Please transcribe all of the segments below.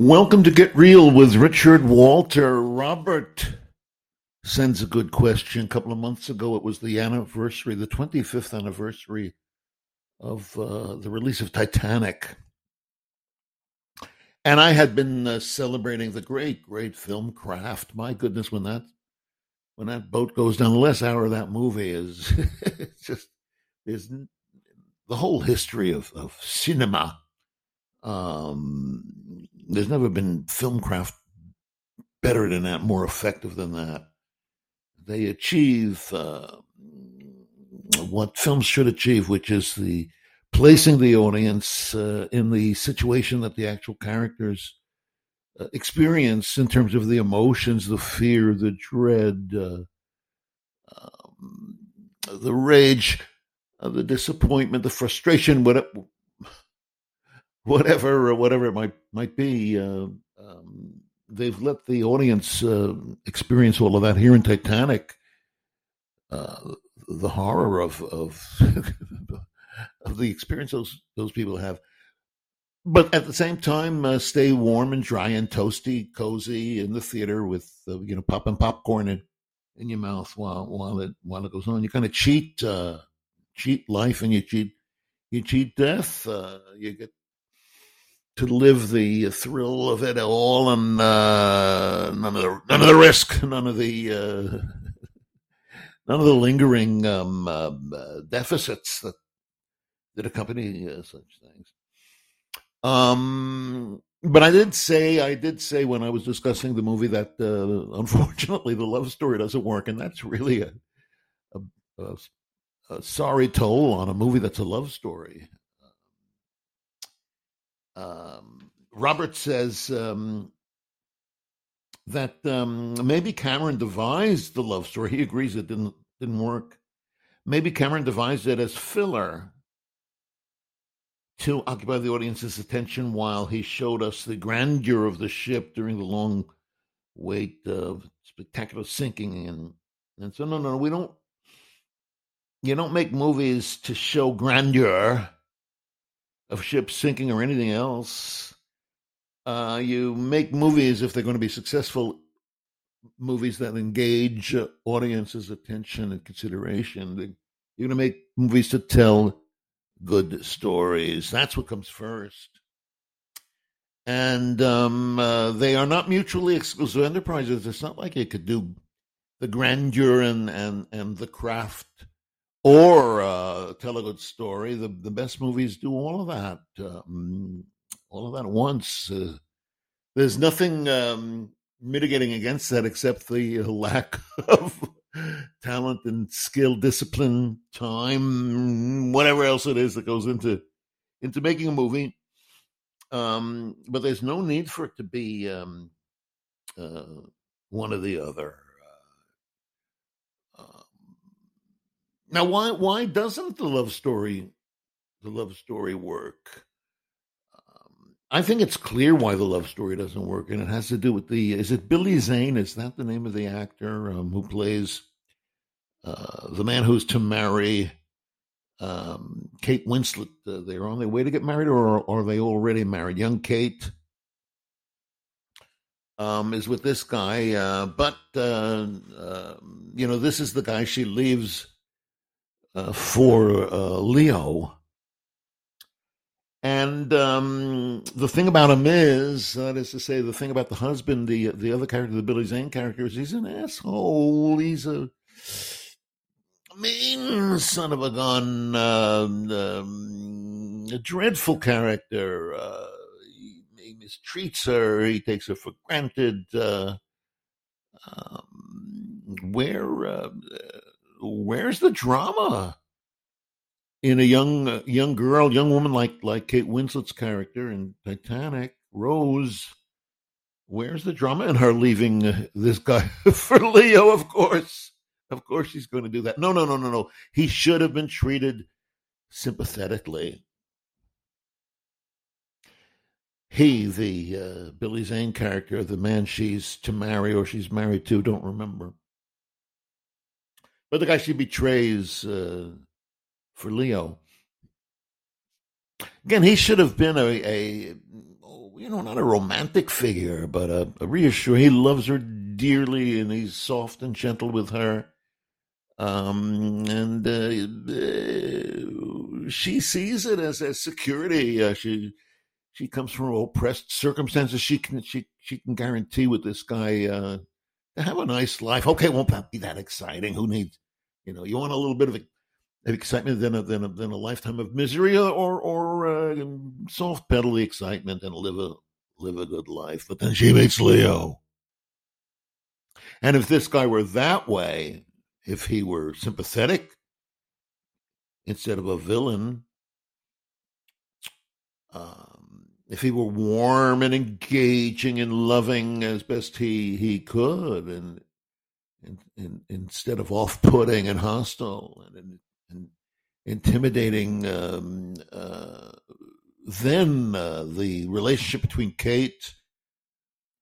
Welcome to Get Reel with Richard Walter. Robert sends a good question. A couple of months ago, it was the anniversary, the 25th anniversary of uh, the release of Titanic. And I had been uh, celebrating the great, great film craft. My goodness, when that when that boat goes down, the last hour of that movie is just is the whole history of, of cinema. Um, there's never been film craft better than that, more effective than that. They achieve uh, what films should achieve, which is the placing the audience uh, in the situation that the actual characters uh, experience in terms of the emotions, the fear, the dread, uh, um, the rage, uh, the disappointment, the frustration, whatever, whatever, whatever it might might be. Uh, um, they've let the audience uh, experience all of that here in Titanic. the horror of of of the experience those those people have. But at the same time, uh, stay warm and dry and toasty, cozy in the theater with uh, you know popping popcorn in, in your mouth while while it while it goes on. You kind of cheat uh, cheat life and you cheat you cheat death. Uh, you get to live the thrill of it all and uh, none of the none of the risk, none of the uh, none of the lingering um, uh, deficits that that accompany uh, such things. Um, but I did say, I did say when I was discussing the movie that uh, unfortunately the love story doesn't work, and that's really a, a, a, a sorry toll on a movie that's a love story. Um, Robert says um, that um, maybe Cameron devised the love story. He agrees it didn't didn't work. Maybe Cameron devised it as filler to occupy the audience's attention while he showed us the grandeur of the ship during the long wait of spectacular sinking and and so no no we don't you don't make movies to show grandeur of ships sinking or anything else uh, you make movies if they're going to be successful movies that engage audiences attention and consideration you're going to make movies to tell good stories. That's what comes first. And um, uh, they are not mutually exclusive enterprises. It's not like you could do the grandeur and, and, and the craft or uh, tell a good story. The, the best movies do all of that, um, all of that at once. Uh, there's nothing um, mitigating against that except the lack of talent and skill, discipline, time, whatever else it is that goes into into making a movie. Um, but there's no need for it to be um, uh, one or the other. Uh, um, now, why why doesn't the love story the love story work? Um, I think it's clear why the love story doesn't work, and it has to do with the. Is it Billy Zane? Is that the name of the actor um, who plays uh, the man who's to marry um, Kate Winslet. Uh, they're on their way to get married, or, or are they already married? Young Kate um, is with this guy, uh, but uh, um, you know this is the guy she leaves uh, for uh, Leo. And um, the thing about him is, that is to say, the thing about the husband, the the other character, the Billy Zane character, is he's an asshole. He's a mean son of a gun, um, um, a dreadful character. Uh, he, he, mistreats her. He takes her for granted. Uh, um, where, uh, where's the drama in a young young girl, young woman like like Kate Winslet's character in Titanic, Rose? Where's the drama in her leaving this guy for Leo? Of course. Of course she's going to do that. No, no, no, no, no. He should have been treated sympathetically. He, the uh, Billy Zane character, the man she's to marry or she's married to, don't remember. But the guy she betrays uh, for Leo. Again, he should have been a, a you know, not a romantic figure, but a, a reassuring. He loves her dearly, and he's soft and gentle with her. Um, and uh, uh, she sees it as a security. Uh, she she comes from oppressed circumstances. She can she she can guarantee with this guy uh, have a nice life. Okay, won't that be that exciting. Who needs, you know, you want a little bit of, of excitement than a, than a than a lifetime of misery, or or uh, soft pedal the excitement and live a live a good life. But then she meets Leo, and if this guy were that way, if he were sympathetic instead of a villain, um, if he were warm and engaging and loving as best he, he could, and, and, and instead of off-putting and hostile and, and intimidating, um, uh, then uh, the relationship between Kate,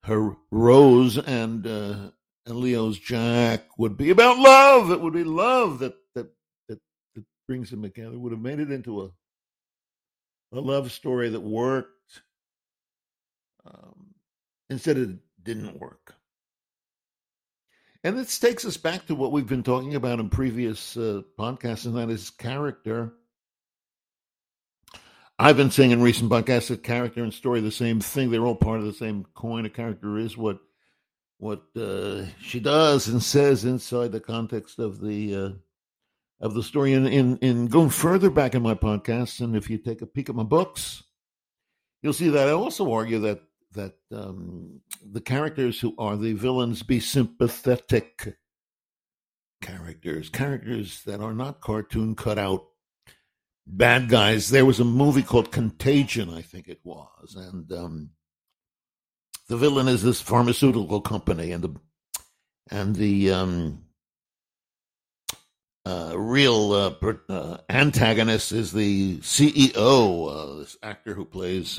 her Rose, and uh, and Leo's Jack would be about love. It would be love that that that, that brings them together. Would have made it into a a love story that worked. Instead, it didn't work. And this takes us back to what we've been talking about in previous uh, podcasts, and that is character. I've been saying in recent podcasts that character and story are the same thing. They're all part of the same coin. A character is what what uh, she does and says inside the context of the uh, of the story. And in, in going further back in my podcast, and if you take a peek at my books, you'll see that I also argue that that um, the characters who are the villains be sympathetic characters, characters that are not cartoon cut out bad guys. There was a movie called Contagion, I think it was, and um, the villain is this pharmaceutical company, and the and the um, uh, real uh, uh, antagonist is the CEO, uh, this actor who plays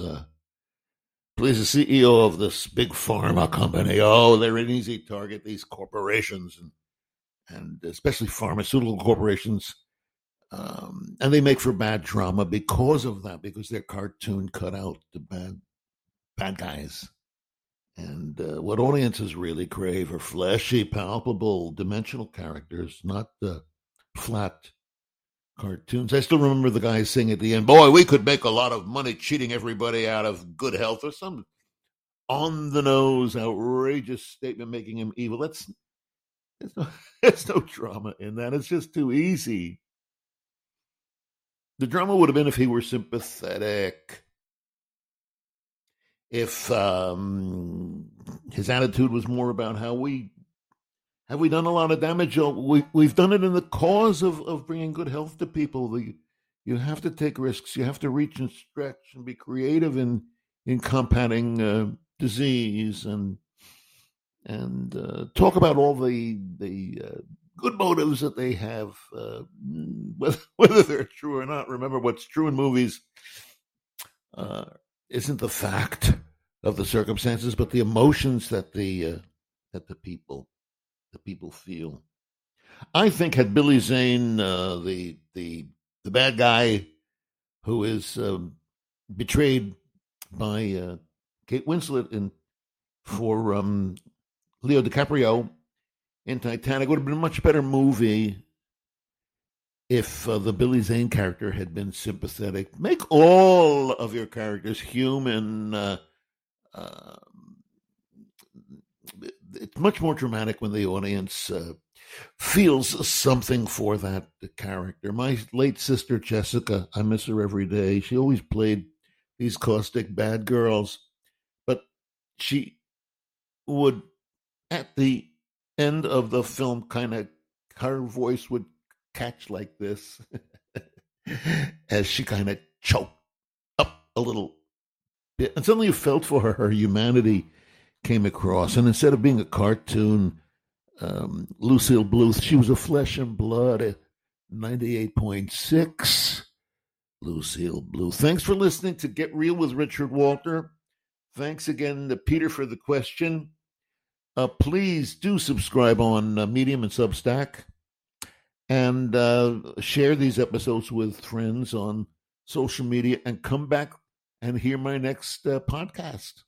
plays the CEO of this big pharma company. Oh, they're an easy target. These corporations and and especially pharmaceutical corporations, um, and they make for bad drama because of that. Because they're cartoon cut out the bad bad guys. And uh, what audiences really crave are fleshy, palpable, dimensional characters, not the flat cartoons. I still remember the guy saying at the end, "Boy, we could make a lot of money cheating everybody out of good health," or some on the nose, outrageous statement making him evil. That's there's no, there's no drama in that. It's just too easy. The drama would have been if he were sympathetic if um, his attitude was more about how we have we done a lot of damage. We we've done it in the cause of of bringing good health to people. The, you have to take risks. You have to reach and stretch and be creative in in combating uh, disease and and uh, talk about all the the uh, good motives that they have, uh, whether, whether they're true or not. Remember, what's true in movies uh, isn't the fact of the circumstances, but the emotions that the uh, that the people the people feel. I think had Billy Zane, uh, the the the bad guy who is um, betrayed by uh, Kate Winslet in for um, Leo DiCaprio in Titanic, would have been a much better movie if uh, the Billy Zane character had been sympathetic. Make all of your characters human. Uh, uh, it's much more dramatic when the audience uh, feels something for that character. My late sister Jessica, I miss her every day. She always played these caustic bad girls, but she would, at the end of the film, kind of her voice would catch like this as she kind of choked up a little bit. And suddenly you felt for her, her humanity came across. And instead of being a cartoon, um, Lucille Bluth, she was a flesh and blood 98.6. Lucille Bluth. Thanks for listening to Get Reel with Richard Walter. Thanks again to Peter for the question. Uh, please do subscribe on uh, Medium and Substack and uh, share these episodes with friends on social media and come back and hear my next uh, podcast.